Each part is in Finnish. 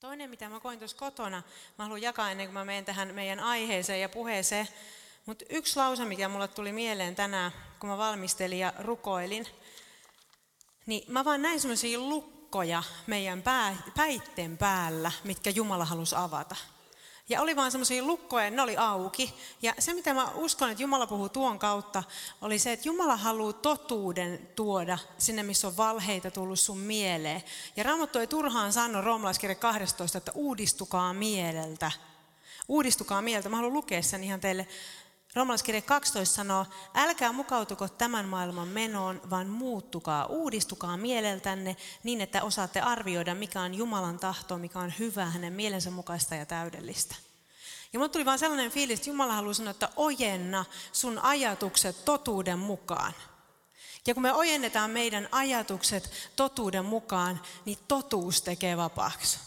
Toinen, mitä mä koin tuossa kotona, mä haluan jakaa ennen kuin mä menen tähän meidän aiheeseen ja puheeseen. Mutta yksi lause, mikä mulle tuli mieleen tänään, kun mä valmistelin ja rukoilin, niin mä vaan näin semmoisia lukkoja meidän pää, päitten päällä, mitkä Jumala halusi avata. Ja oli vaan semmoisia lukkoja, ne oli auki. Ja se, mitä mä uskon, että Jumala puhuu tuon kautta, oli se, että Jumala haluaa totuuden tuoda sinne, missä on valheita tullut sun mieleen. Ja Raamattu ei turhaan sano roomalaiskirja 12, että uudistukaa mieleltä. Uudistukaa mieltä. Mä haluan lukea sen ihan teille. Roomalaiskirja 12 sanoo, älkää mukautuko tämän maailman menoon, vaan muuttukaa, uudistukaa mieleltänne niin, että osaatte arvioida, mikä on Jumalan tahto, mikä on hyvää, hänen mielensä mukaista ja täydellistä. Ja mulle tuli vaan sellainen fiilis, että Jumala haluaa sanoa, että ojenna sun ajatukset totuuden mukaan. Ja kun me ojennetaan meidän ajatukset totuuden mukaan, niin totuus tekee vapaaksi.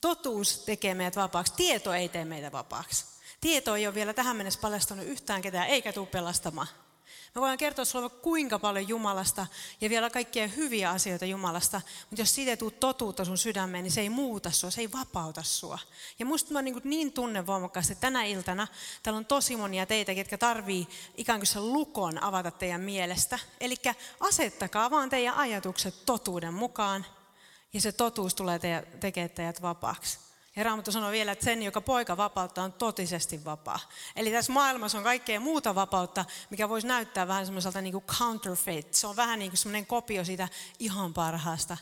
Totuus tekee meidät vapaaksi. Tieto ei tee meitä vapaaksi. Tieto ei ole vielä tähän mennessä paljastanut yhtään ketään, eikä tule pelastamaan. Me voidaan kertoa sinulle kuinka paljon Jumalasta ja vielä kaikkia hyviä asioita Jumalasta, mutta jos siitä ei tule totuutta sun sydämeen, niin se ei muuta sua, se ei vapauta sua. Ja musta mä niin, niin tunnen voimakkaasti, tänä iltana täällä on tosi monia teitä, ketkä tarvii ikään kuin sen lukon avata teidän mielestä. Eli asettakaa vaan teidän ajatukset totuuden mukaan, ja se totuus tulee tekemään teidät vapaaksi. Ja Raamattu sanoo vielä, että sen, joka poika vapauttaa, on totisesti vapaa. Eli tässä maailmassa on kaikkea muuta vapautta, mikä voisi näyttää vähän semmoiselta niin kuin counterfeit. Se on vähän niin kuin semmoinen kopio siitä ihan parhaasta.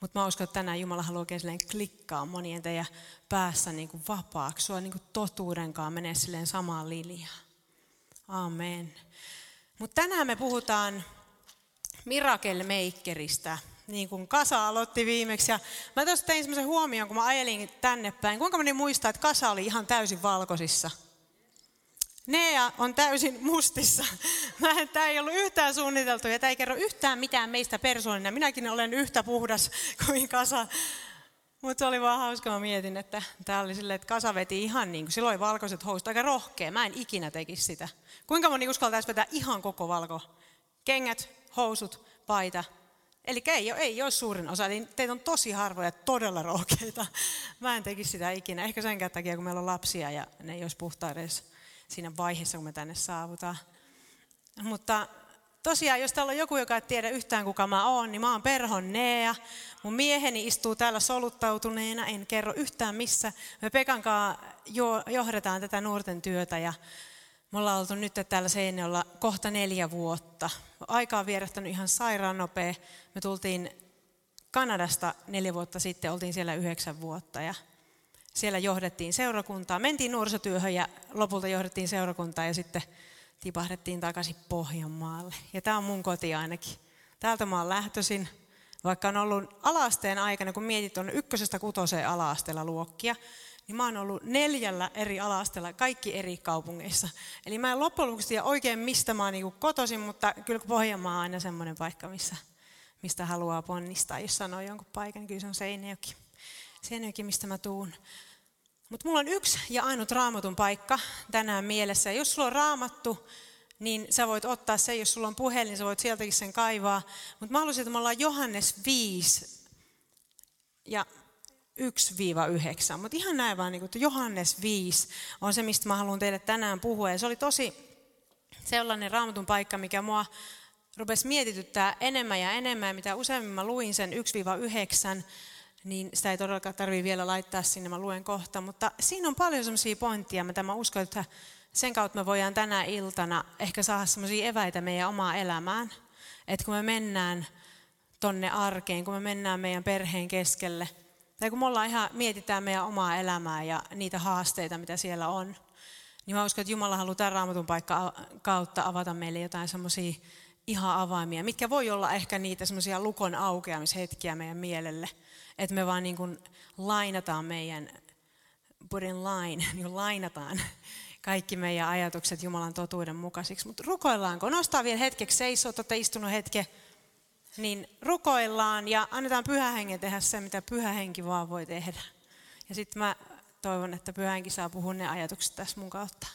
Mutta mä uskon, että tänään Jumala haluaa oikein klikkaa monien teidän päässä niin kuin vapaaksi. Sua niin kuin totuudenkaan menee silleen samaan liljaan. Amen. Mutta tänään me puhutaan Miracle Makerista niin kuin Kasa aloitti viimeksi. Ja mä tuossa tein semmoisen huomioon, kun mä ajelin tänne päin. Kuinka moni muistaa, että Kasa oli ihan täysin valkoisissa? Nea on täysin mustissa. Tämä ei ollut yhtään suunniteltu ja tämä ei kerro yhtään mitään meistä persoonina. Minäkin olen yhtä puhdas kuin Kasa. Mutta se oli vaan hauska, mä mietin, että tämä oli silleen, että Kasa veti ihan niin kuin, silloin oli valkoiset housut, aika rohkea. Mä en ikinä tekisi sitä. Kuinka moni uskaltaisi vetää ihan koko valko? Kengät, housut, paita, Eli ei ei ole suurin osa, eli teitä on tosi harvoja, todella rohkeita. Mä en tekisi sitä ikinä, ehkä sen takia, kun meillä on lapsia ja ne ei olisi puhtaita edes siinä vaiheessa, kun me tänne saavutaan. Mutta tosiaan, jos täällä on joku, joka ei tiedä yhtään kuka mä oon, niin mä oon Perhon Nea. Mun mieheni istuu täällä soluttautuneena, en kerro yhtään missä. Me Pekan johdetaan tätä nuorten työtä ja me ollaan oltu nyt täällä Seinäjoella kohta neljä vuotta. Aika on vierähtänyt ihan sairaan nopea. Me tultiin Kanadasta neljä vuotta sitten, oltiin siellä yhdeksän vuotta ja siellä johdettiin seurakuntaa. Mentiin nuorisotyöhön ja lopulta johdettiin seurakuntaa ja sitten tipahdettiin takaisin Pohjanmaalle. Ja tämä on mun koti ainakin. Täältä mä oon lähtöisin, vaikka on ollut alasteen aikana, kun mietit on ykkösestä kutoseen alaasteella luokkia, niin mä oon ollut neljällä eri alastella, kaikki eri kaupungeissa. Eli mä en loppujen lopuksi tiedä oikein, mistä mä oon niin kotoisin, mutta kyllä Pohjanmaa on aina semmoinen paikka, missä, mistä haluaa ponnistaa. Jos sanoo jonkun paikan, niin kyllä se on Seinäjoki. Seinäjoki, mistä mä tuun. Mutta mulla on yksi ja ainut raamatun paikka tänään mielessä. Jos sulla on raamattu, niin sä voit ottaa se, jos sulla on puhelin, niin sä voit sieltäkin sen kaivaa. Mutta mä haluaisin, että me ollaan Johannes 5. Ja 1-9. Mutta ihan näin vaan, niin että Johannes 5 on se, mistä mä haluan teille tänään puhua. Ja se oli tosi sellainen raamatun paikka, mikä mua rupesi mietityttää enemmän ja enemmän. Mitä useammin mä luin sen 1-9, niin sitä ei todellakaan tarvitse vielä laittaa sinne, mä luen kohta. Mutta siinä on paljon sellaisia pointteja, mitä mä uskon, että sen kautta me voidaan tänä iltana ehkä saada sellaisia eväitä meidän omaa elämään. Että kun me mennään tonne arkeen, kun me mennään meidän perheen keskelle – tai kun me ollaan ihan, mietitään meidän omaa elämää ja niitä haasteita, mitä siellä on, niin mä uskon, että Jumala haluaa tämän raamatun paikka kautta avata meille jotain semmoisia ihan avaimia, mitkä voi olla ehkä niitä semmoisia lukon aukeamishetkiä meidän mielelle. Että me vaan niin kuin lainataan meidän, put in line, niin lainataan kaikki meidän ajatukset Jumalan totuuden mukaisiksi. Mutta rukoillaanko? Nostaa vielä hetkeksi seisoo, olette istunut hetken niin rukoillaan ja annetaan pyhähengen tehdä se, mitä pyhähenki vaan voi tehdä. Ja sitten mä toivon, että pyhähenki saa puhua ne ajatukset tässä mun kautta.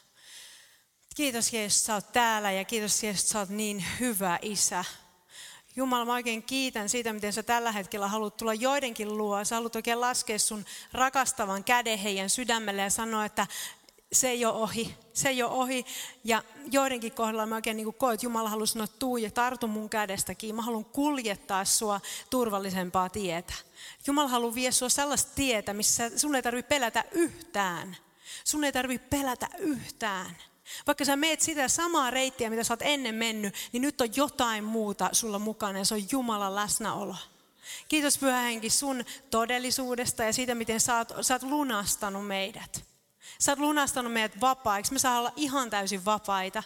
Kiitos Jeesus, sä oot täällä ja kiitos Jeesus, sä oot niin hyvä isä. Jumala, mä oikein kiitän siitä, miten sä tällä hetkellä haluat tulla joidenkin luo. Sä haluat oikein laskea sun rakastavan käden heidän sydämelle ja sanoa, että se ei ole ohi, se ei ole ohi. Ja joidenkin kohdalla mä oikein niin koen, että Jumala haluaa sanoa, tuu ja tartu mun kädestäkin. Mä haluan kuljettaa sua turvallisempaa tietä. Jumala haluaa vie sua sellaista tietä, missä sun ei tarvitse pelätä yhtään. Sun ei tarvitse pelätä yhtään. Vaikka sä meet sitä samaa reittiä, mitä sä oot ennen mennyt, niin nyt on jotain muuta sulla mukana ja se on Jumalan läsnäolo. Kiitos Pyhä Henki sun todellisuudesta ja siitä, miten sä oot, sä oot lunastanut meidät. Sä oot lunastanut meidät vapaiksi. Me saa olla ihan täysin vapaita.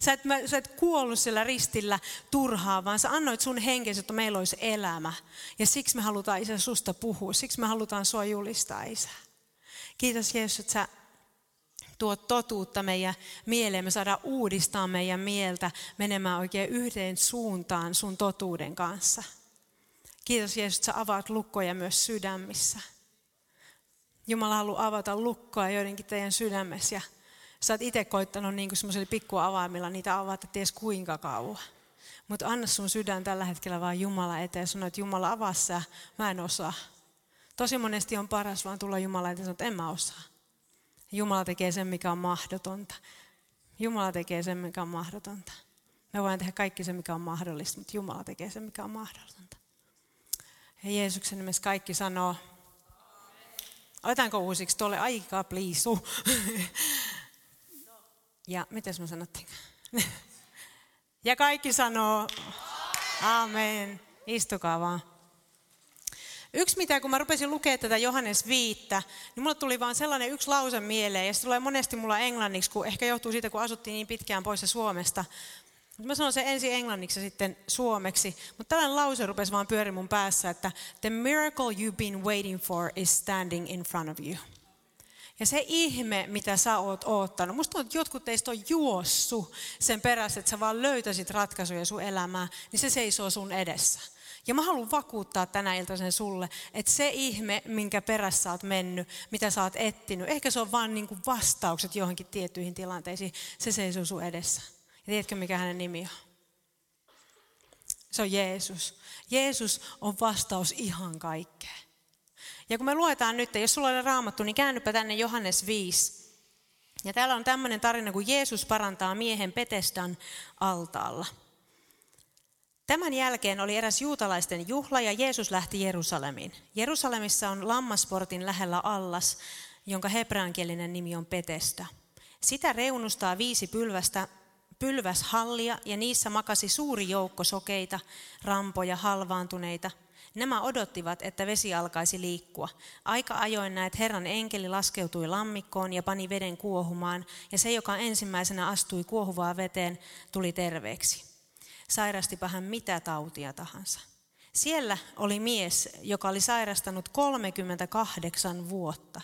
Sä et, sä et kuollut sillä ristillä turhaa, vaan sä annoit sun henkesi, että meillä olisi elämä. Ja siksi me halutaan Isä susta puhua. Siksi me halutaan sua julistaa, Isä. Kiitos Jeesus, että sä tuot totuutta meidän mieleen. Me saadaan uudistaa meidän mieltä menemään oikein yhden suuntaan sun totuuden kanssa. Kiitos Jeesus, että sä avaat lukkoja myös sydämissä. Jumala haluaa avata lukkoa joidenkin teidän sydämessä. Ja sä oot itse koittanut niin kuin semmoisella pikku avaimilla niitä avata ties kuinka kauan. Mutta anna sun sydän tällä hetkellä vaan Jumala eteen ja sano, että Jumala avaa sä, mä en osaa. Tosi monesti on paras vaan tulla Jumala eteen ja sanoa, että en mä osaa. Jumala tekee sen, mikä on mahdotonta. Jumala tekee sen, mikä on mahdotonta. Me voidaan tehdä kaikki se, mikä on mahdollista, mutta Jumala tekee sen, mikä on mahdotonta. Ja Jeesuksen nimessä kaikki sanoo, Otetaanko uusiksi tuolle aika pliisu? ja miten mä sanottiin? ja kaikki sanoo, amen. Istukaa vaan. Yksi mitä, kun mä rupesin lukemaan tätä Johannes viittä, niin mulle tuli vaan sellainen yksi lause mieleen, ja se tulee monesti mulla englanniksi, kun ehkä johtuu siitä, kun asuttiin niin pitkään poissa Suomesta. Mä sanon se ensin englanniksi ja sitten suomeksi, mutta tällainen lause rupesi vaan pyöri mun päässä, että the miracle you've been waiting for is standing in front of you. Ja se ihme, mitä sä oot oottanut, musta on, että jotkut teistä on juossu sen perässä, että sä vaan löytäisit ratkaisuja sun elämään, niin se seisoo sun edessä. Ja mä haluan vakuuttaa tänä iltaisen sulle, että se ihme, minkä perässä sä oot mennyt, mitä sä oot ettinyt, ehkä se on vaan niin vastaukset johonkin tiettyihin tilanteisiin, se seisoo sun edessä. Ja tiedätkö, mikä hänen nimi on? Se on Jeesus. Jeesus on vastaus ihan kaikkeen. Ja kun me luetaan nyt, jos sulla on raamattu, niin käännypä tänne Johannes 5. Ja täällä on tämmöinen tarina, kun Jeesus parantaa miehen Petestan altaalla. Tämän jälkeen oli eräs juutalaisten juhla ja Jeesus lähti Jerusalemiin. Jerusalemissa on lammasportin lähellä allas, jonka hebreankielinen nimi on Petestä. Sitä reunustaa viisi pylvästä, pylväshallia ja niissä makasi suuri joukko sokeita, rampoja, halvaantuneita. Nämä odottivat, että vesi alkaisi liikkua. Aika ajoin näet Herran enkeli laskeutui lammikkoon ja pani veden kuohumaan, ja se, joka ensimmäisenä astui kuohuvaa veteen, tuli terveeksi sairastipa hän mitä tautia tahansa. Siellä oli mies, joka oli sairastanut 38 vuotta.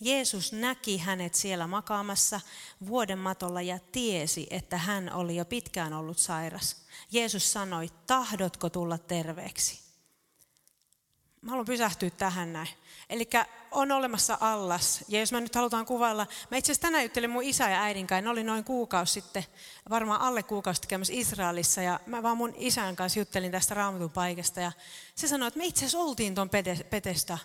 Jeesus näki hänet siellä makaamassa vuoden matolla ja tiesi, että hän oli jo pitkään ollut sairas. Jeesus sanoi, tahdotko tulla terveeksi? Mä haluan pysähtyä tähän näin. Eli on olemassa allas. Ja jos mä nyt halutaan kuvailla, mä itse asiassa tänään juttelin mun isä ja äidin kanssa, ne oli noin kuukausi sitten, varmaan alle kuukausi tekemässä Israelissa, ja mä vaan mun isän kanssa juttelin tästä raamatun paikasta, ja se sanoi, että me itse asiassa oltiin tuon Petestä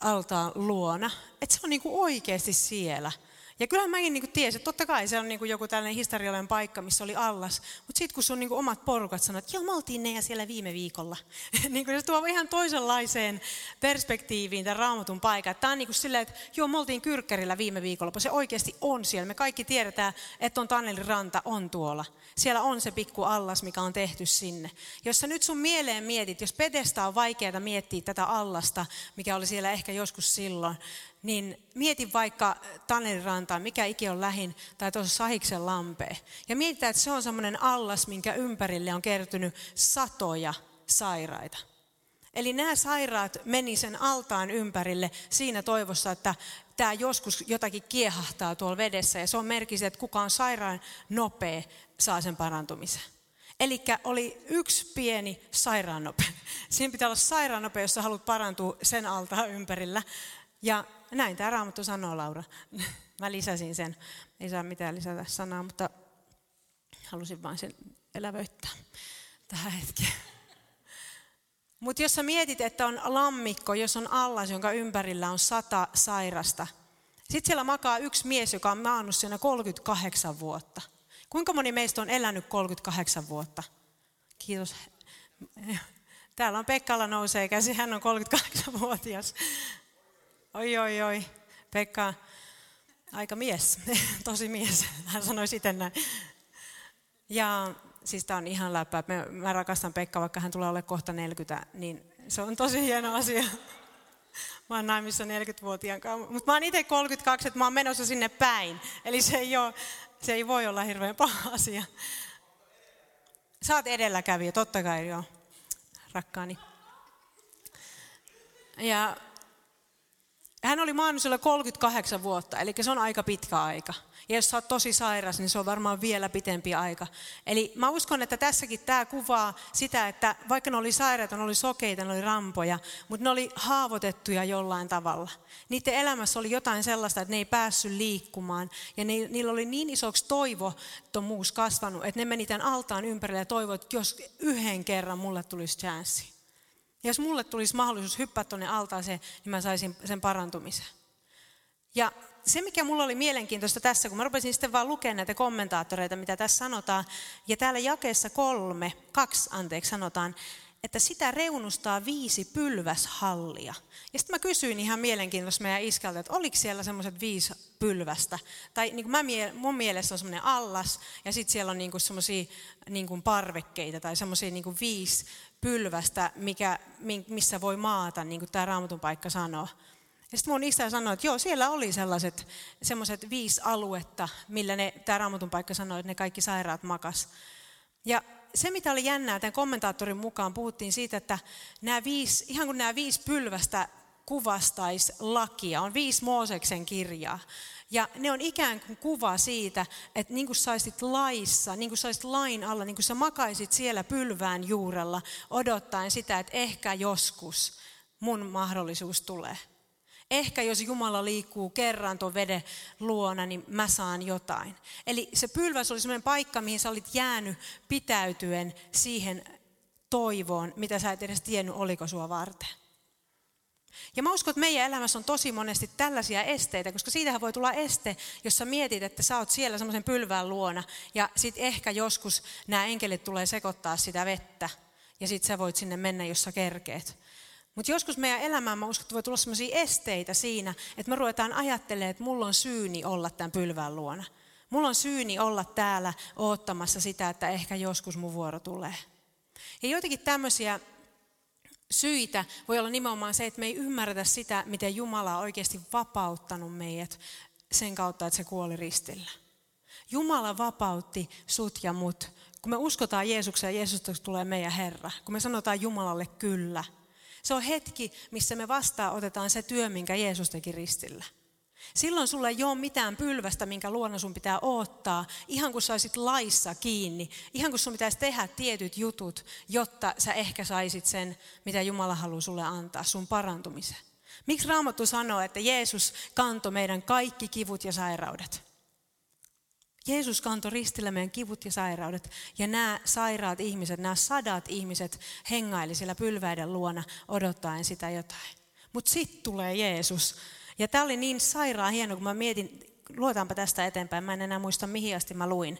altaan luona, että se on niinku oikeasti siellä. Ja kyllä mäkin niin tiesin, että totta kai se on niin joku tällainen historiallinen paikka, missä oli allas. Mutta sitten kun sun niin omat porukat sanoivat, että joo, me oltiin ne ja siellä viime viikolla. niin se tuo ihan toisenlaiseen perspektiiviin tämän raamatun paikan. Tämä on niin kuin silleen, että joo, me oltiin Kyrkkärillä viime viikolla, se oikeasti on siellä. Me kaikki tiedetään, että on Tannelin ranta on tuolla. Siellä on se pikku allas, mikä on tehty sinne. Jos sä nyt sun mieleen mietit, jos pedestä on vaikeaa miettiä tätä allasta, mikä oli siellä ehkä joskus silloin, niin mieti vaikka Tanelirantaa, mikä iki on lähin, tai tuossa Sahiksen lampeen. Ja mietitään, että se on semmoinen allas, minkä ympärille on kertynyt satoja sairaita. Eli nämä sairaat meni sen altaan ympärille siinä toivossa, että tämä joskus jotakin kiehahtaa tuolla vedessä. Ja se on merkki että kuka on sairaan nopea, saa sen parantumisen. Eli oli yksi pieni sairaannope. Siinä pitää olla sairaannope, jos sä haluat parantua sen altaan ympärillä. Ja näin tämä Raamattu sanoo, Laura. Mä lisäsin sen. Ei saa mitään lisätä sanaa, mutta halusin vain sen elävöittää tähän hetkeen. Mutta jos sä mietit, että on lammikko, jos on allas, jonka ympärillä on sata sairasta, sitten siellä makaa yksi mies, joka on maannut siinä 38 vuotta. Kuinka moni meistä on elänyt 38 vuotta? Kiitos. Täällä on Pekkalla nousee käsi, hän on 38-vuotias. Oi, oi, oi. Pekka, aika mies, tosi mies. Hän sanoi sitten näin. Ja siis tämä on ihan läppä. Mä rakastan Pekka, vaikka hän tulee ole kohta 40, niin se on tosi hieno asia. Mä oon naimissa 40-vuotiaan kanssa, mutta mä oon itse 32, että mä oon menossa sinne päin. Eli se ei, ole, se ei voi olla hirveän paha asia. Sä oot edelläkävijä, totta kai joo, rakkaani. Ja hän oli maannut 38 vuotta, eli se on aika pitkä aika. Ja jos sä oot tosi sairas, niin se on varmaan vielä pitempi aika. Eli mä uskon, että tässäkin tämä kuvaa sitä, että vaikka ne oli sairaita, ne oli sokeita, ne oli rampoja, mutta ne oli haavoitettuja jollain tavalla. Niiden elämässä oli jotain sellaista, että ne ei päässyt liikkumaan. Ja ne, niillä oli niin isoksi toivottomuus kasvanut, että ne meni tämän altaan ympärille ja toivoivat, että jos yhden kerran mulle tulisi chanssi. Ja jos mulle tulisi mahdollisuus hyppää tuonne altaaseen, niin mä saisin sen parantumisen. Ja se, mikä mulla oli mielenkiintoista tässä, kun mä rupesin sitten vaan lukemaan näitä kommentaattoreita, mitä tässä sanotaan, ja täällä jakeessa kolme, kaksi anteeksi sanotaan, että sitä reunustaa viisi pylväshallia. Ja sitten mä kysyin ihan mielenkiintoista meidän iskältä, että oliko siellä semmoiset viisi pylvästä. Tai niin kuin mä, mun mielestä on semmoinen allas, ja sitten siellä on niin semmoisia niin parvekkeita tai semmoisia niin viisi pylvästä, mikä, missä voi maata, niin kuin tämä raamatun paikka sanoo. Ja sitten mun isä sanoi, että joo, siellä oli sellaiset semmoiset viisi aluetta, millä ne, tämä raamatun paikka sanoi, että ne kaikki sairaat makas. Ja se, mitä oli jännää, tämän kommentaattorin mukaan puhuttiin siitä, että nämä viisi, ihan kuin nämä viisi pylvästä kuvastaisi lakia, on viisi Mooseksen kirjaa. Ja ne on ikään kuin kuva siitä, että niin kuin saisit laissa, niin kuin saisit lain alla, niin kuin sä makaisit siellä pylvään juurella odottaen sitä, että ehkä joskus mun mahdollisuus tulee. Ehkä jos Jumala liikkuu kerran tuon veden luona, niin mä saan jotain. Eli se pylväs oli sellainen paikka, mihin sä olit jäänyt pitäytyen siihen toivoon, mitä sä et edes tiennyt, oliko sua varten. Ja mä uskon, että meidän elämässä on tosi monesti tällaisia esteitä, koska siitähän voi tulla este, jos sä mietit, että sä oot siellä semmoisen pylvään luona, ja sitten ehkä joskus nämä enkelit tulee sekoittaa sitä vettä, ja sitten sä voit sinne mennä, jos sä kerkeet. Mutta joskus meidän elämään mä uskon, että voi tulla sellaisia esteitä siinä, että me ruvetaan ajattelemaan, että mulla on syyni olla tämän pylvään luona. Mulla on syyni olla täällä oottamassa sitä, että ehkä joskus mun vuoro tulee. Ja joitakin tämmöisiä syitä voi olla nimenomaan se, että me ei ymmärretä sitä, miten Jumala on oikeasti vapauttanut meidät sen kautta, että se kuoli ristillä. Jumala vapautti sut ja mut. Kun me uskotaan Jeesukseen ja Jeesusta tulee meidän Herra, kun me sanotaan Jumalalle kyllä, se on hetki, missä me vastaan otetaan se työ, minkä Jeesus teki ristillä. Silloin sulla ei ole mitään pylvästä, minkä luona sun pitää odottaa, ihan kun saisit laissa kiinni, ihan kun sun pitäisi tehdä tietyt jutut, jotta sä ehkä saisit sen, mitä Jumala haluaa sulle antaa, sun parantumisen. Miksi Raamattu sanoo, että Jeesus kantoi meidän kaikki kivut ja sairaudet? Jeesus kantoi ristillä meidän kivut ja sairaudet. Ja nämä sairaat ihmiset, nämä sadat ihmiset hengaili siellä pylväiden luona odottaen sitä jotain. Mutta sitten tulee Jeesus. Ja tämä oli niin sairaan hieno, kun mä mietin, luotaanpa tästä eteenpäin. Mä en enää muista, mihin asti mä luin.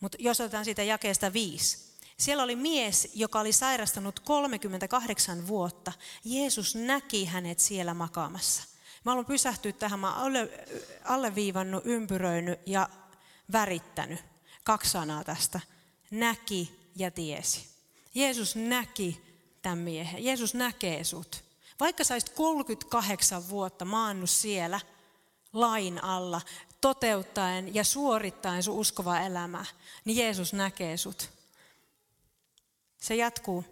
Mutta jos otetaan siitä jakeesta viisi. Siellä oli mies, joka oli sairastanut 38 vuotta. Jeesus näki hänet siellä makaamassa. Mä haluan pysähtyä tähän. Mä olen alleviivannut, ympyröinyt ja värittänyt. Kaksi sanaa tästä. Näki ja tiesi. Jeesus näki tämän miehen. Jeesus näkee sut. Vaikka saisit 38 vuotta maannut siellä lain alla, toteuttaen ja suorittaen sun uskovaa elämää, niin Jeesus näkee sut. Se jatkuu.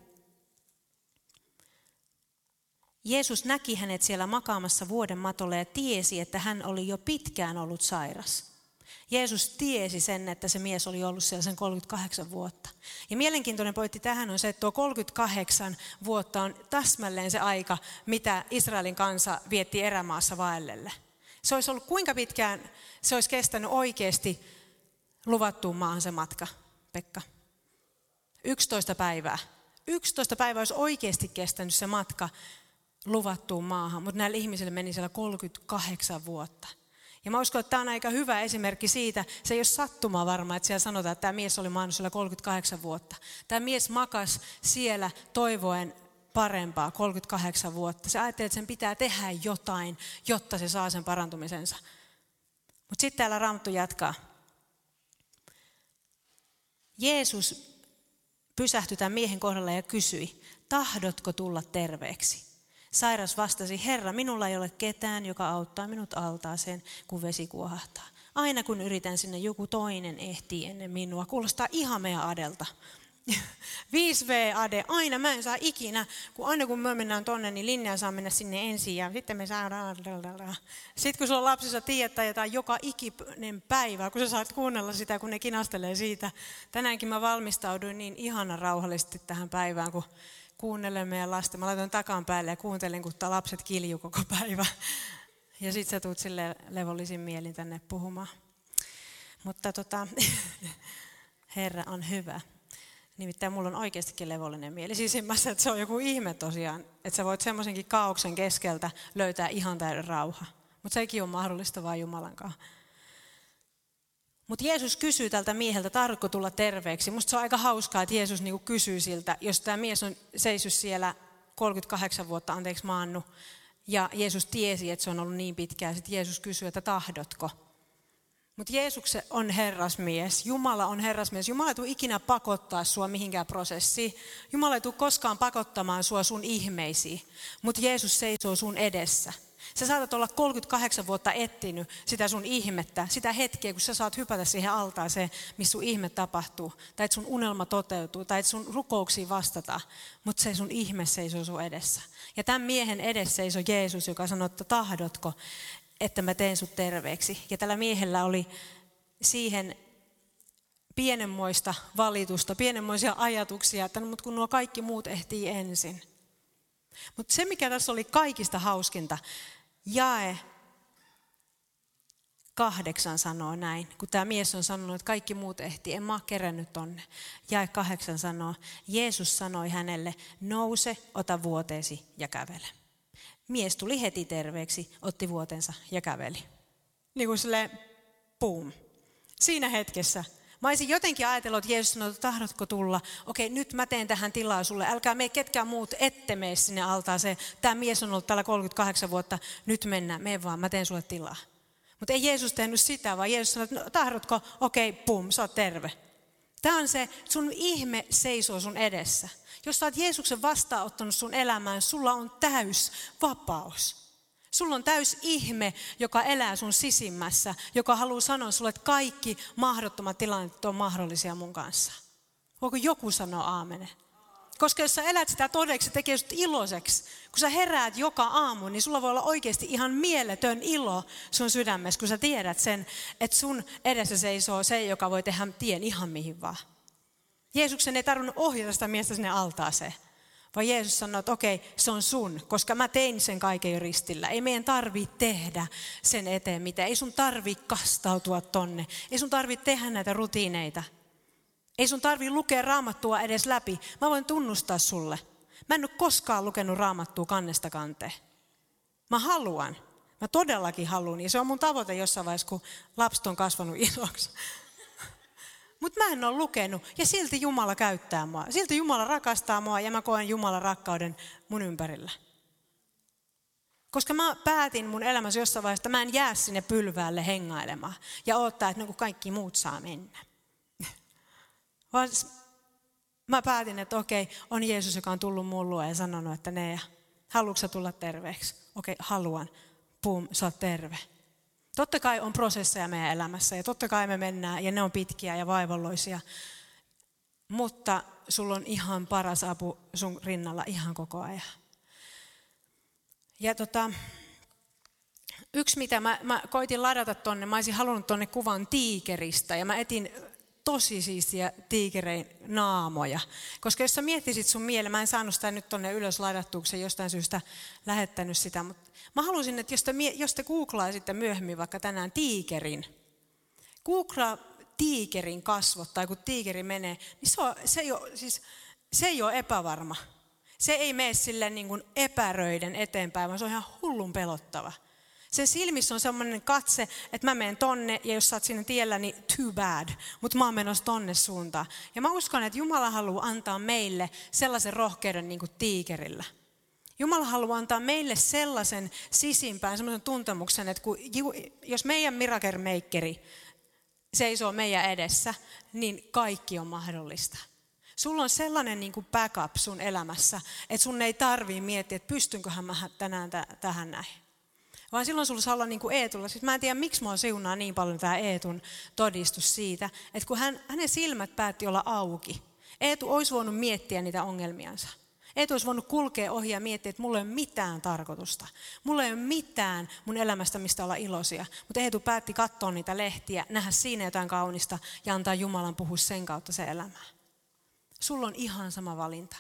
Jeesus näki hänet siellä makaamassa vuoden matolle ja tiesi, että hän oli jo pitkään ollut sairas. Jeesus tiesi sen, että se mies oli ollut siellä sen 38 vuotta. Ja mielenkiintoinen pointti tähän on se, että tuo 38 vuotta on täsmälleen se aika, mitä Israelin kansa vietti erämaassa vaellelle. Se olisi ollut kuinka pitkään se olisi kestänyt oikeasti luvattuun maahan se matka, Pekka? 11 päivää. 11 päivää olisi oikeasti kestänyt se matka luvattuun maahan, mutta näillä ihmisillä meni siellä 38 vuotta. Ja mä uskon, että tämä on aika hyvä esimerkki siitä, se ei ole sattuma varma, että siellä sanotaan, että tämä mies oli maannut siellä 38 vuotta. Tämä mies makas siellä toivoen parempaa 38 vuotta. Se ajattelee, että sen pitää tehdä jotain, jotta se saa sen parantumisensa. Mutta sitten täällä Raamattu jatkaa. Jeesus pysähtyi tämän miehen kohdalla ja kysyi, tahdotko tulla terveeksi? Sairas vastasi, Herra, minulla ei ole ketään, joka auttaa minut altaaseen, kun vesi kuohahtaa. Aina kun yritän sinne, joku toinen ehtii ennen minua. Kuulostaa ihan meidän Adelta. 5V Ade, aina mä en saa ikinä, kun aina kun me mennään tonne, niin linja saa mennä sinne ensin ja sitten me saadaan. Sitten kun sulla on lapsi, sä tiedät jotain joka ikinen päivä, kun sä saat kuunnella sitä, kun ne kinastelee siitä. Tänäänkin mä valmistauduin niin ihana rauhallisesti tähän päivään, kun kuuntelen meidän lasten. Mä laitoin takan päälle ja kuuntelen, kun lapset kilju koko päivä. Ja sit sä tuut sille levollisin mielin tänne puhumaan. Mutta tota, Herra on hyvä. Nimittäin mulla on oikeastikin levollinen mieli. Siis että se on joku ihme tosiaan, että sä voit semmoisenkin kaauksen keskeltä löytää ihan täyden rauha. Mutta sekin on mahdollista vain Jumalan kanssa. Mutta Jeesus kysyy tältä mieheltä, tarvitko tulla terveeksi. Musta se on aika hauskaa, että Jeesus niinku kysyy siltä, jos tämä mies on seissyt siellä 38 vuotta, anteeksi maannu, ja Jeesus tiesi, että se on ollut niin pitkään. Sitten Jeesus kysyy, että tahdotko. Mutta Jeesus on herrasmies. Jumala on herrasmies. Jumala ei tule ikinä pakottaa sua mihinkään prosessiin. Jumala ei tule koskaan pakottamaan sua sun ihmeisiin. Mutta Jeesus seisoo sun edessä. Sä saatat olla 38 vuotta etsinyt sitä sun ihmettä, sitä hetkeä, kun sä saat hypätä siihen altaaseen, missä sun ihme tapahtuu, tai että sun unelma toteutuu, tai että sun rukouksiin vastata, mutta se sun ihme seisoo sun edessä. Ja tämän miehen edessä seisoo Jeesus, joka sanoo, että tahdotko, että mä teen sut terveeksi. Ja tällä miehellä oli siihen pienenmoista valitusta, pienenmoisia ajatuksia, että no, mutta kun nuo kaikki muut ehtii ensin. Mutta se, mikä tässä oli kaikista hauskinta, jae kahdeksan sanoo näin, kun tämä mies on sanonut, että kaikki muut ehti, en mä kerännyt tonne. Jae kahdeksan sanoo, Jeesus sanoi hänelle, nouse, ota vuoteesi ja kävele. Mies tuli heti terveeksi, otti vuotensa ja käveli. Niin kuin sille, boom. Siinä hetkessä Mä olisin jotenkin ajatellut, että Jeesus sanoi, että tahdotko tulla? Okei, nyt mä teen tähän tilaa sulle. Älkää me ketkään muut, ette mene sinne altaaseen. Tämä mies on ollut täällä 38 vuotta, nyt mennään, me vaan, mä teen sulle tilaa. Mutta ei Jeesus tehnyt sitä, vaan Jeesus sanoi, että no, tahdotko? Okei, pum, sä oot terve. Tämä on se, sun ihme seisoo sun edessä. Jos sä oot Jeesuksen vastaanottanut sun elämään, sulla on täys vapaus. Sulla on täys ihme, joka elää sun sisimmässä, joka haluaa sanoa sulle, että kaikki mahdottomat tilanteet on mahdollisia mun kanssa. Voiko joku sanoa aamene? Koska jos sä elät sitä todeksi, se tekee sut iloiseksi. Kun sä heräät joka aamu, niin sulla voi olla oikeasti ihan mieletön ilo sun sydämessä, kun sä tiedät sen, että sun edessä seisoo se, joka voi tehdä tien ihan mihin vaan. Jeesuksen ei tarvinnut ohjata sitä miestä sinne altaaseen. Vaan Jeesus sanoi, että okei, se on sun, koska mä tein sen kaiken ristillä. Ei meidän tarvi tehdä sen eteen mitään. Ei sun tarvi kastautua tonne. Ei sun tarvi tehdä näitä rutiineita. Ei sun tarvi lukea raamattua edes läpi. Mä voin tunnustaa sulle. Mä en ole koskaan lukenut raamattua kannesta kanteen. Mä haluan. Mä todellakin haluan. Ja se on mun tavoite jossain vaiheessa, kun lapset on kasvanut isoksi. Mutta mä en ole lukenut ja silti Jumala käyttää mua. Silti Jumala rakastaa mua ja mä koen Jumalan rakkauden mun ympärillä. Koska mä päätin mun elämässä jossain vaiheessa, että mä en jää sinne pylväälle hengailemaan ja odottaa, että niin kaikki muut saa mennä. Vaan mä päätin, että okei, on Jeesus, joka on tullut mun luo ja sanonut, että ne, haluatko tulla terveeksi? Okei, haluan. Pum, sä oot terve. Totta kai on prosesseja meidän elämässä ja totta kai me mennään ja ne on pitkiä ja vaivalloisia. Mutta sulla on ihan paras apu sun rinnalla ihan koko ajan. Ja tota, yksi mitä mä, mä koitin ladata tonne, mä olisin halunnut tonne kuvan tiikeristä ja mä etin tosi siistiä tiikerein naamoja. Koska jos sä miettisit sun mieleen, mä en saanut sitä nyt tonne ylös ladattuuksi, jostain syystä lähettänyt sitä, mutta mä halusin, että jos te, jos te googlaisitte myöhemmin vaikka tänään tiikerin, googlaa tiikerin kasvot tai kun tiikeri menee, niin se, on, se, ei ole, siis, se ei ole epävarma. Se ei mene sille niin kuin epäröiden eteenpäin, vaan se on ihan hullun pelottava. Se silmissä on semmoinen katse, että mä menen tonne ja jos sä oot siinä tiellä, niin too bad. Mutta mä oon menossa tonne suuntaan. Ja mä uskon, että Jumala haluaa antaa meille sellaisen rohkeuden niin kuin tiikerillä. Jumala haluaa antaa meille sellaisen sisimpään, sellaisen tuntemuksen, että kun, jos meidän mirakermeikkeri seisoo meidän edessä, niin kaikki on mahdollista. Sulla on sellainen niin kuin backup sun elämässä, että sun ei tarvii miettiä, että pystynköhän mä tänään tähän näin. Vaan silloin sulla saa olla niin kuin Eetulla. Siis mä en tiedä, miksi mua siunaa niin paljon tämä Eetun todistus siitä, että kun hän, hänen silmät päätti olla auki, Eetu olisi voinut miettiä niitä ongelmiansa. Eetu olisi voinut kulkea ohi ja miettiä, että mulla ei ole mitään tarkoitusta. Mulla ei ole mitään mun elämästä, mistä olla iloisia. Mutta Eetu päätti katsoa niitä lehtiä, nähdä siinä jotain kaunista ja antaa Jumalan puhua sen kautta se elämä. Sulla on ihan sama valinta.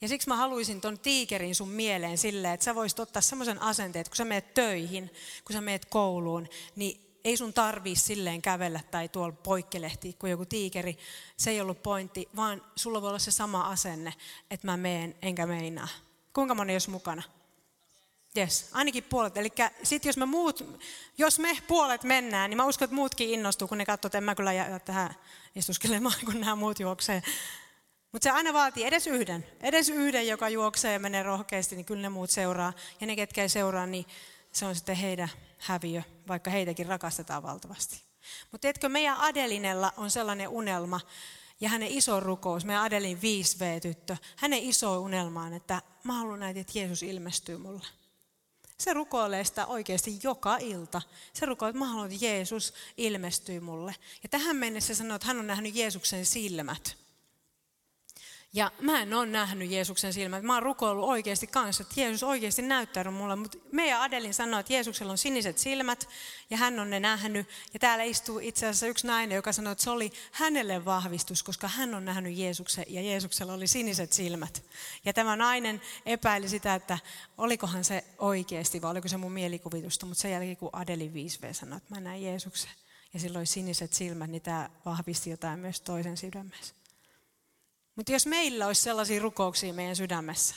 Ja siksi mä haluaisin ton tiikerin sun mieleen silleen, että sä voisit ottaa semmoisen asenteen, että kun sä meet töihin, kun sä meet kouluun, niin ei sun tarvii silleen kävellä tai tuolla poikkelehti kuin joku tiikeri. Se ei ollut pointti, vaan sulla voi olla se sama asenne, että mä meen enkä meinaa. Kuinka moni olisi mukana? Yes, ainakin puolet. Eli sitten jos me muut, jos me puolet mennään, niin mä uskon, että muutkin innostuu, kun ne katsoo, että en mä kyllä jää tähän istuskelemaan, kun nämä muut juoksee. Mutta se aina vaatii edes yhden. Edes yhden, joka juoksee ja menee rohkeasti, niin kyllä ne muut seuraa. Ja ne, ketkä ei seuraa, niin se on sitten heidän häviö, vaikka heitäkin rakastetaan valtavasti. Mutta tiedätkö, meidän Adelinella on sellainen unelma, ja hänen iso rukous, meidän Adelin 5V-tyttö, hänen iso unelmaan, että mä haluan näitä, että Jeesus ilmestyy mulle. Se rukoilee sitä oikeasti joka ilta. Se rukoilee, että mä haluan, että Jeesus ilmestyy mulle. Ja tähän mennessä sanoo, että hän on nähnyt Jeesuksen silmät. Ja mä en ole nähnyt Jeesuksen silmät. Mä oon rukoillut oikeasti kanssa, että Jeesus oikeasti näyttänyt mulle. Mutta meidän Adelin sanoi, että Jeesuksella on siniset silmät ja hän on ne nähnyt. Ja täällä istuu itse asiassa yksi nainen, joka sanoi, että se oli hänelle vahvistus, koska hän on nähnyt Jeesuksen ja Jeesuksella oli siniset silmät. Ja tämä nainen epäili sitä, että olikohan se oikeasti vai oliko se mun mielikuvitusta. Mutta sen jälkeen kun Adelin 5V sanoi, että mä näen Jeesuksen ja silloin siniset silmät, niin tämä vahvisti jotain myös toisen sydämessä. Mutta jos meillä olisi sellaisia rukouksia meidän sydämessä,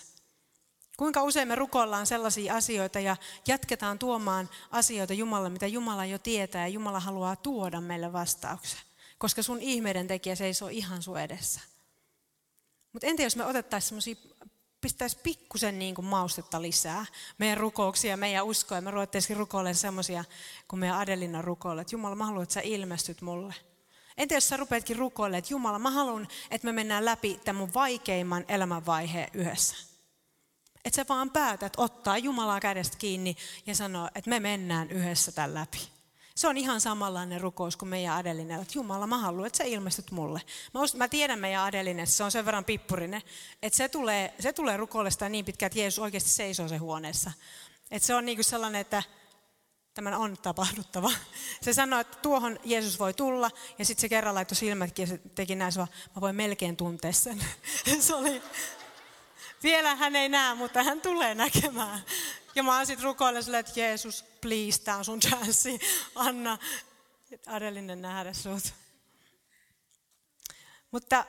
kuinka usein me rukoillaan sellaisia asioita ja jatketaan tuomaan asioita Jumalalle, mitä Jumala jo tietää ja Jumala haluaa tuoda meille vastauksen, koska sun ihmeiden tekijä seisoo ihan sun edessä. Mutta entä jos me otettaisiin semmoisia pistäisi pikkusen niin kuin maustetta lisää meidän rukouksia, meidän uskoja. Me ruvettaisiin rukoilemaan semmoisia, kun meidän Adelina rukoilee, että Jumala, mä haluan, että sä ilmestyt mulle. Entä jos sä rupeatkin rukoilemaan, että Jumala, mä haluan, että me mennään läpi tämän mun vaikeimman elämänvaiheen yhdessä. Että sä vaan päätät ottaa Jumalaa kädestä kiinni ja sanoa, että me mennään yhdessä tämän läpi. Se on ihan samanlainen rukous kuin meidän Adelinen, että Jumala, mä haluan, että sä ilmestyt mulle. Mä, uskon, mä tiedän meidän Adelinen, se on sen verran pippurinen, että se tulee, se tulee rukoilesta niin pitkään, että Jeesus oikeasti seisoo se huoneessa. Että se on niin kuin sellainen, että Tämän on tapahduttava. Se sanoi, että tuohon Jeesus voi tulla, ja sitten se kerran laittoi silmätkin ja se teki näin, mä voin melkein tuntea sen. Se oli, vielä hän ei näe, mutta hän tulee näkemään. Ja mä oon sitten rukoillut sille, että Jeesus, please, tämä on sun chanssi. Anna Adelinen nähdä sut. Mutta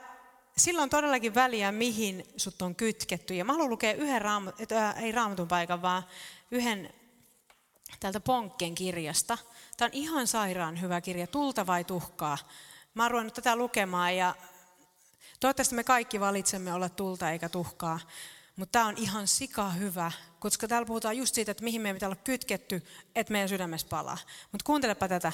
silloin on todellakin väliä, mihin sut on kytketty. Ja mä haluan lukea yhden, raam, äh, ei raamatun paikan, vaan yhden täältä Ponkken kirjasta. Tämä on ihan sairaan hyvä kirja, Tulta vai tuhkaa. Mä oon ruvennut tätä lukemaan ja toivottavasti me kaikki valitsemme olla tulta eikä tuhkaa. Mutta tämä on ihan sika hyvä, koska täällä puhutaan just siitä, että mihin meidän pitää olla kytketty, että meidän sydämessä palaa. Mutta kuuntelepa tätä.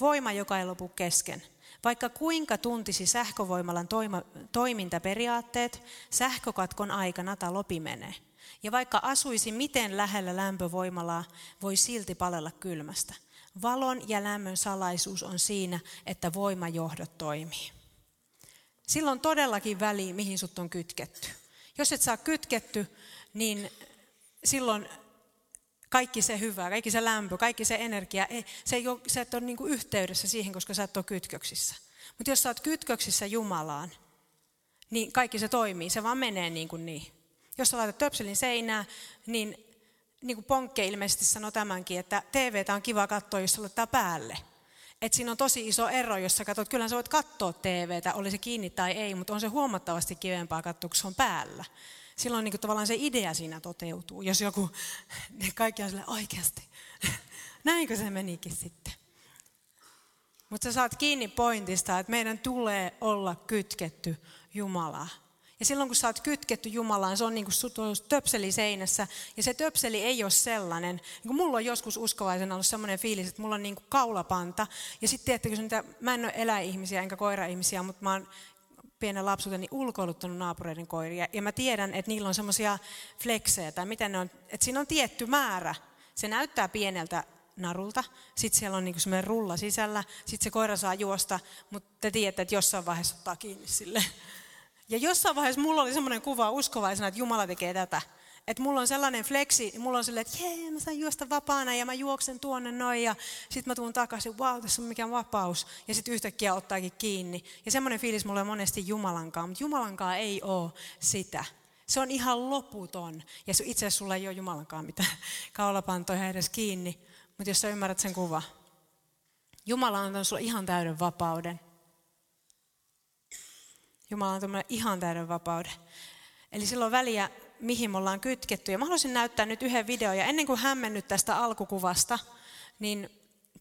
Voima, joka ei lopu kesken. Vaikka kuinka tuntisi sähkövoimalan toima, toimintaperiaatteet, sähkökatkon aikana talo pimenee. Ja vaikka asuisi miten lähellä lämpövoimalaa, voi silti palella kylmästä. Valon ja lämmön salaisuus on siinä, että voimajohdot toimii. Silloin todellakin väliin, mihin sut on kytketty. Jos et saa kytketty, niin silloin kaikki se hyvä, kaikki se lämpö, kaikki se energia, se ei ole, sä et ole niin yhteydessä siihen, koska sä et ole kytköksissä. Mutta jos sä oot kytköksissä Jumalaan, niin kaikki se toimii, se vaan menee niin kuin niin. Jos sä laitat töpselin seinää, niin niin kuin Ponkke ilmeisesti sanoi tämänkin, että TVtä on kiva katsoa, jos se laittaa päälle. Et siinä on tosi iso ero, jos sä katsot, kyllä sä voit katsoa TVtä, oli se kiinni tai ei, mutta on se huomattavasti kivempaa katsoa, kun se on päällä. Silloin niin kuin tavallaan se idea siinä toteutuu, jos joku, ne kaikki on silleen oikeasti. Näinkö se menikin sitten? Mutta sä saat kiinni pointista, että meidän tulee olla kytketty Jumalaa. Ja silloin kun sä oot kytketty Jumalaan, se on niin kuin töpseli seinässä. Ja se töpseli ei ole sellainen. Niin kuin mulla on joskus uskovaisena ollut sellainen fiilis, että mulla on niin kuin kaulapanta. Ja sitten tiedättekö, niitä, mä en ole eläihmisiä enkä koiraihmisiä, mutta mä oon pienen lapsuuteni ulkoiluttanut naapureiden koiria. Ja mä tiedän, että niillä on semmoisia fleksejä tai miten ne on, että siinä on tietty määrä. Se näyttää pieneltä narulta, sitten siellä on niinku semmoinen rulla sisällä, sitten se koira saa juosta, mutta te tiedätte, että jossain vaiheessa ottaa kiinni sille. Ja jossain vaiheessa mulla oli semmoinen kuva uskovaisena, että Jumala tekee tätä. Että mulla on sellainen fleksi, mulla on silleen, että jee, mä saan juosta vapaana ja mä juoksen tuonne noin ja sitten mä tuun takaisin, wow, tässä on mikään vapaus. Ja sitten yhtäkkiä ottaakin kiinni. Ja semmoinen fiilis mulla on monesti Jumalankaan, mutta Jumalankaan ei ole sitä. Se on ihan loputon. Ja itse asiassa sulla ei ole Jumalankaan mitään kaulapantoja edes kiinni. Mutta jos sä ymmärrät sen kuva. Jumala on antanut sulle ihan täyden vapauden. Jumala on antanut ihan täyden vapauden. Eli silloin väliä, mihin me ollaan kytketty. Ja mä haluaisin näyttää nyt yhden videon. Ja ennen kuin hämmennyt tästä alkukuvasta, niin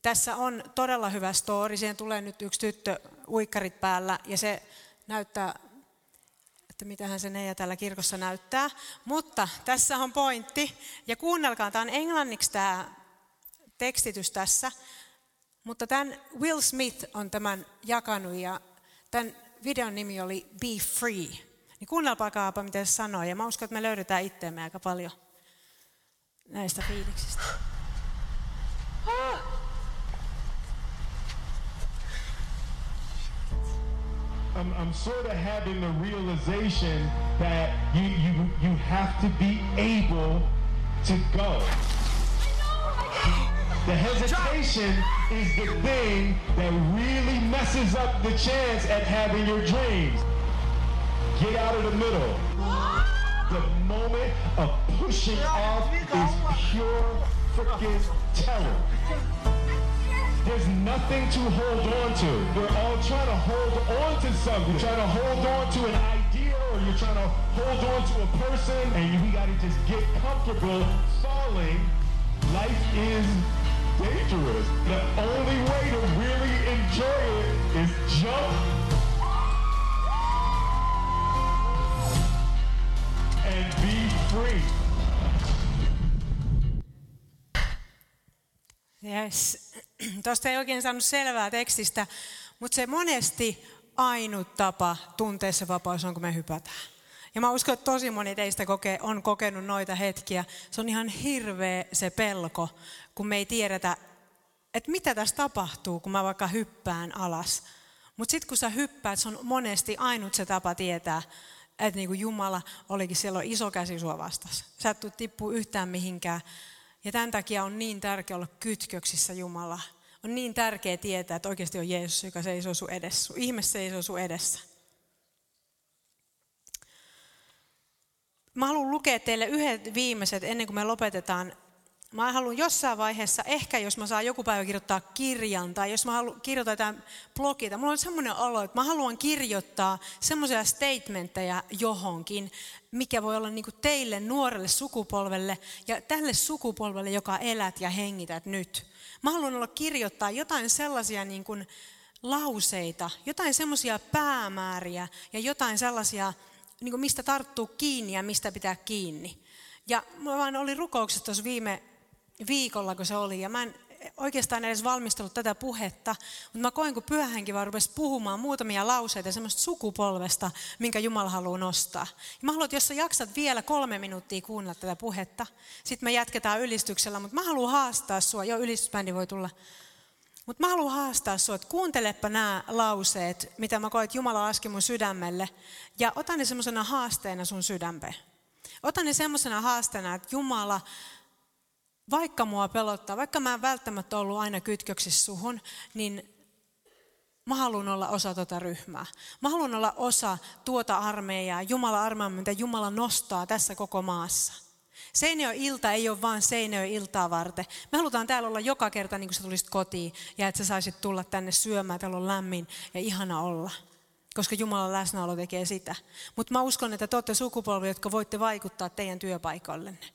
tässä on todella hyvä story. Siihen tulee nyt yksi tyttö uikkarit päällä ja se näyttää, että mitähän se Neija täällä kirkossa näyttää. Mutta tässä on pointti. Ja kuunnelkaa, tämä on englanniksi tämä tekstitys tässä. Mutta tämän Will Smith on tämän jakanut ja tämän videon nimi oli Be Free. Niin kuunnelkaapa, mitä se sanoo. Ja mä uskon, että me löydetään itseämme aika paljon näistä fiiliksistä. I'm, I'm sort of having the realization that you, you, you have to be able to go. The hesitation is the thing that really messes up the chance at having your dreams. Get out of the middle. The moment of pushing off is pure freaking terror. There's nothing to hold on to. We're all trying to hold on to something. You're trying to hold on to an idea or you're trying to hold on to a person and you gotta just get comfortable falling. Life is dangerous. The only way to really enjoy it is jump and be free. Yes. Tuosta ei oikein saanut selvää tekstistä, mutta se monesti ainut tapa tuntea se vapaus on, kun me hypätään. Ja mä uskon, että tosi moni teistä koke, on kokenut noita hetkiä. Se on ihan hirveä se pelko, kun me ei tiedetä, että mitä tässä tapahtuu, kun mä vaikka hyppään alas. Mutta sitten kun sä hyppäät, se on monesti ainut se tapa tietää, että niin kuin Jumala olikin siellä on iso käsi sua vastassa. Sä et tippua yhtään mihinkään. Ja tämän takia on niin tärkeää olla kytköksissä Jumala. On niin tärkeää tietää, että oikeasti on Jeesus, joka seisoo sun edessä. Sun ihme seisoo sun edessä. Mä haluan lukea teille yhdet viimeiset ennen kuin me lopetetaan. Mä haluan jossain vaiheessa, ehkä jos mä saan joku päivä kirjoittaa kirjan tai jos mä haluan kirjoittaa jotain blogia, mulla on semmoinen olo, että mä haluan kirjoittaa semmoisia statementteja johonkin, mikä voi olla niin teille nuorelle sukupolvelle ja tälle sukupolvelle, joka elät ja hengität nyt. Mä haluan olla kirjoittaa jotain sellaisia niin kuin lauseita, jotain semmoisia päämääriä ja jotain sellaisia niin kuin mistä tarttuu kiinni ja mistä pitää kiinni. Ja mä vaan olin rukouksessa tuossa viime viikolla, kun se oli, ja mä en oikeastaan edes valmistellut tätä puhetta, mutta mä koin, kun pyhähenki vaan rupesi puhumaan muutamia lauseita semmoista sukupolvesta, minkä Jumala haluaa nostaa. Ja mä haluan, että jos sä jaksat vielä kolme minuuttia kuunnella tätä puhetta, sitten me jatketaan ylistyksellä, mutta mä haluan haastaa sua, jo ylistysbändi voi tulla. Mutta mä haluan haastaa sinua, että kuuntelepa nämä lauseet, mitä mä koen, että Jumala laski mun sydämelle, ja ota ne semmoisena haasteena sun sydämpeen. Ota ne semmoisena haasteena, että Jumala, vaikka mua pelottaa, vaikka mä en välttämättä ollut aina kytköksissä suhun, niin mä haluan olla osa tuota ryhmää. Mä haluan olla osa tuota armeijaa, Jumala armeijaa, mitä Jumala nostaa tässä koko maassa. Seinäjoen ilta ei ole vain Seinäjoen iltaa varten. Me halutaan täällä olla joka kerta niin kuin sä tulisit kotiin ja että sä saisit tulla tänne syömään, täällä on lämmin ja ihana olla. Koska Jumalan läsnäolo tekee sitä. Mutta mä uskon, että te olette sukupolvi, jotka voitte vaikuttaa teidän työpaikoillenne.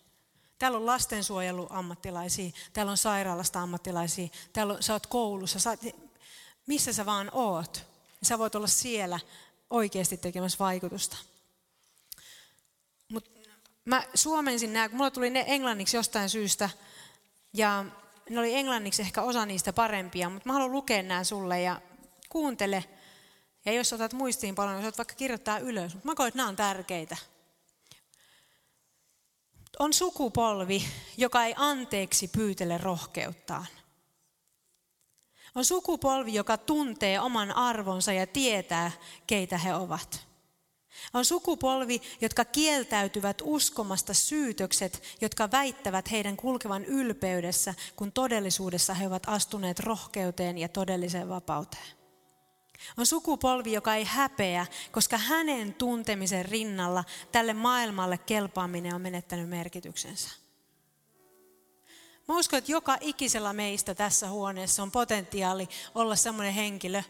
Täällä on lastensuojeluammattilaisia, täällä on sairaalasta ammattilaisia, täällä on, sä oot koulussa, sä oot, missä sä vaan oot. Sä voit olla siellä oikeasti tekemässä vaikutusta. Mä suomensin nämä, kun mulla tuli ne englanniksi jostain syystä, ja ne oli englanniksi ehkä osa niistä parempia, mutta mä haluan lukea nämä sulle ja kuuntele. Ja jos otat muistiin paljon, jos otat vaikka kirjoittaa ylös, mutta mä koen, että nämä on tärkeitä. On sukupolvi, joka ei anteeksi pyytele rohkeuttaan. On sukupolvi, joka tuntee oman arvonsa ja tietää, keitä he ovat. On sukupolvi, jotka kieltäytyvät uskomasta syytökset, jotka väittävät heidän kulkevan ylpeydessä, kun todellisuudessa he ovat astuneet rohkeuteen ja todelliseen vapauteen. On sukupolvi, joka ei häpeä, koska hänen tuntemisen rinnalla tälle maailmalle kelpaaminen on menettänyt merkityksensä. Mä uskon, että joka ikisellä meistä tässä huoneessa on potentiaali olla sellainen henkilö,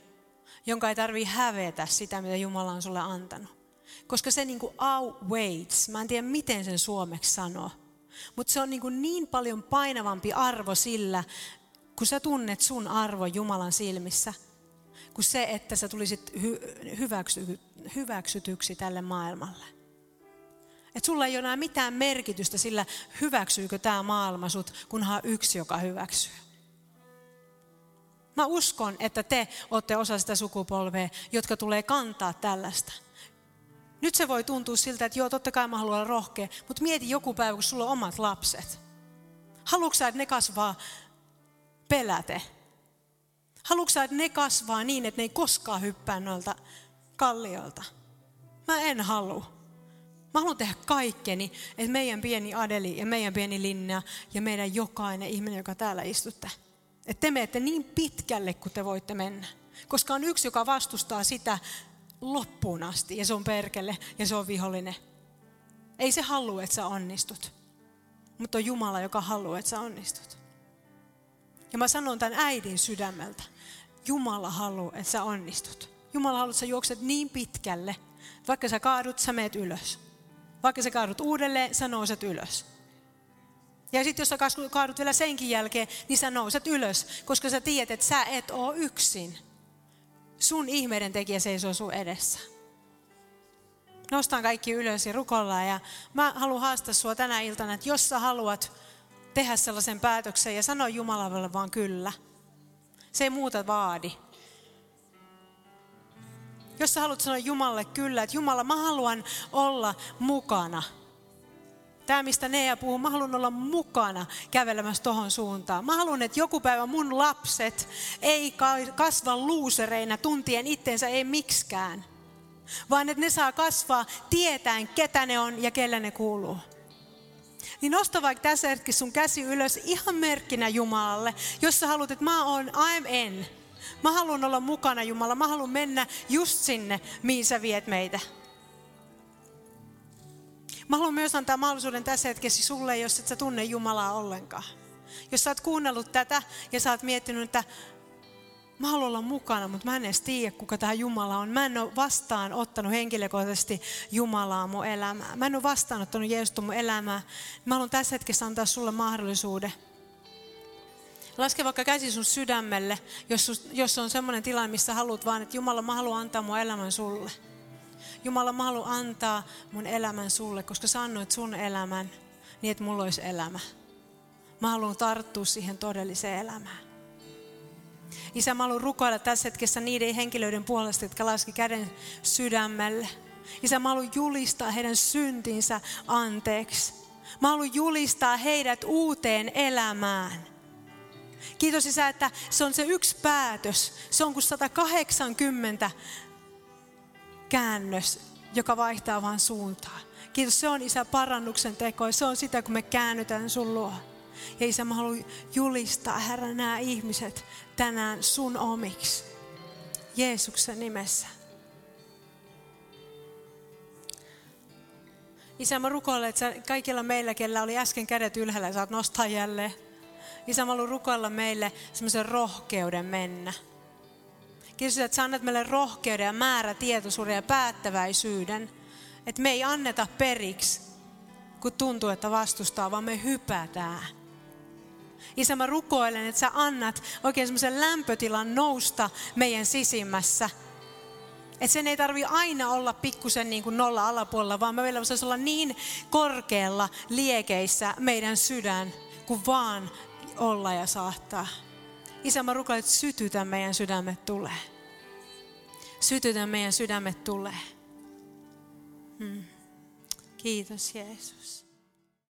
jonka ei tarvitse hävetä sitä, mitä Jumala on sulle antanut. Koska se niin kuin outweighs, mä en tiedä miten sen suomeksi sanoo, mutta se on niin, kuin niin paljon painavampi arvo sillä, kun sä tunnet sun arvo Jumalan silmissä, kuin se, että sä tulisit hy- hyväksy- hyväksytyksi tälle maailmalle. Että sulla ei ole enää mitään merkitystä sillä, hyväksyykö tämä maailma sut, kunhan yksi, joka hyväksyy. Mä uskon, että te olette osa sitä sukupolvea, jotka tulee kantaa tällaista. Nyt se voi tuntua siltä, että joo, totta kai mä haluan olla rohkea, mutta mieti joku päivä, kun sulla on omat lapset. Haluatko sä, että ne kasvaa peläte? Haluatko sä, että ne kasvaa niin, että ne ei koskaan hyppää noilta kallioilta? Mä en halua. Mä haluan tehdä kaikkeni, että meidän pieni Adeli ja meidän pieni Linna ja meidän jokainen ihminen, joka täällä istutte, että te menette niin pitkälle kuin te voitte mennä. Koska on yksi, joka vastustaa sitä loppuun asti ja se on perkele ja se on vihollinen. Ei se halua, että sä onnistut. Mutta on Jumala, joka haluaa, että sä onnistut. Ja mä sanon tämän äidin sydämeltä. Jumala haluaa, että sä onnistut. Jumala haluaa, että sä juokset niin pitkälle, vaikka sä kaadut, sä meet ylös. Vaikka sä kaadut uudelleen, sä nouset ylös. Ja sitten jos sä kaadut vielä senkin jälkeen, niin sä nouset ylös, koska sä tiedät, että sä et ole yksin. Sun ihmeiden tekijä seisoo sun edessä. Nostaan kaikki ylös ja rukollaan. Ja mä haluan haastaa sua tänä iltana, että jos sä haluat tehdä sellaisen päätöksen ja sanoa Jumalalle vaan kyllä. Se ei muuta vaadi. Jos sä haluat sanoa Jumalalle kyllä, että Jumala, mä haluan olla mukana. Tämä, mistä Nea puhuu, mä haluan olla mukana kävelemässä tohon suuntaan. Mä haluan, että joku päivä mun lapset ei kasva luusereina tuntien itteensä ei miksikään. Vaan että ne saa kasvaa tietäen, ketä ne on ja kelle ne kuuluu. Niin nosta vaikka tässä hetkessä sun käsi ylös ihan merkkinä Jumalalle, jos sä haluat, että mä oon I'm in. Mä haluan olla mukana Jumala, mä haluan mennä just sinne, mihin sä viet meitä. Mä haluan myös antaa mahdollisuuden tässä hetkessä sulle, jos et sä tunne Jumalaa ollenkaan. Jos sä oot kuunnellut tätä ja sä oot miettinyt, että mä haluan olla mukana, mutta mä en edes tiedä, kuka tämä Jumala on. Mä en ole vastaan ottanut henkilökohtaisesti Jumalaa mun elämää. Mä en ole vastaanottanut Jeesusta mun elämää. Mä haluan tässä hetkessä antaa sulle mahdollisuuden. Laske vaikka käsi sun sydämelle, jos, jos on semmoinen tilanne, missä haluat vaan, että Jumala, mä haluan antaa mun elämän sulle. Jumala, mä haluan antaa mun elämän sulle, koska sä annoit sun elämän niin, että mulla olisi elämä. Mä haluan tarttua siihen todelliseen elämään. Isä, mä haluan rukoilla tässä hetkessä niiden henkilöiden puolesta, jotka laski käden sydämelle. Isä, mä haluan julistaa heidän syntinsä anteeksi. Mä haluan julistaa heidät uuteen elämään. Kiitos Isä, että se on se yksi päätös. Se on kuin 180 käännös, joka vaihtaa vain suuntaa. Kiitos, se on Isä parannuksen teko. Se on sitä, kun me käännytään sun luo. Ja Isä, mä haluan julistaa, Herra, nämä ihmiset tänään sun omiksi. Jeesuksen nimessä. Isä, mä rukoilen, että kaikilla meillä, kellä oli äsken kädet ylhäällä, saat nostaa jälleen. Isä, mä haluan rukoilla meille semmoisen rohkeuden mennä. Kiitos, että sä annat meille rohkeuden ja määrä tietoisuuden ja päättäväisyyden. Että me ei anneta periksi, kun tuntuu, että vastustaa, vaan me hypätään. Isä, mä rukoilen, että sä annat oikein semmoisen lämpötilan nousta meidän sisimmässä. Että sen ei tarvi aina olla pikkusen niin kuin nolla alapuolella, vaan me meillä voisi olla niin korkealla liekeissä meidän sydän, kuin vaan olla ja saattaa. Isä, mä rukoilen, että sytytä meidän sydämet tulee. Sytytä meidän sydämet tulee. Hmm. Kiitos Jeesus.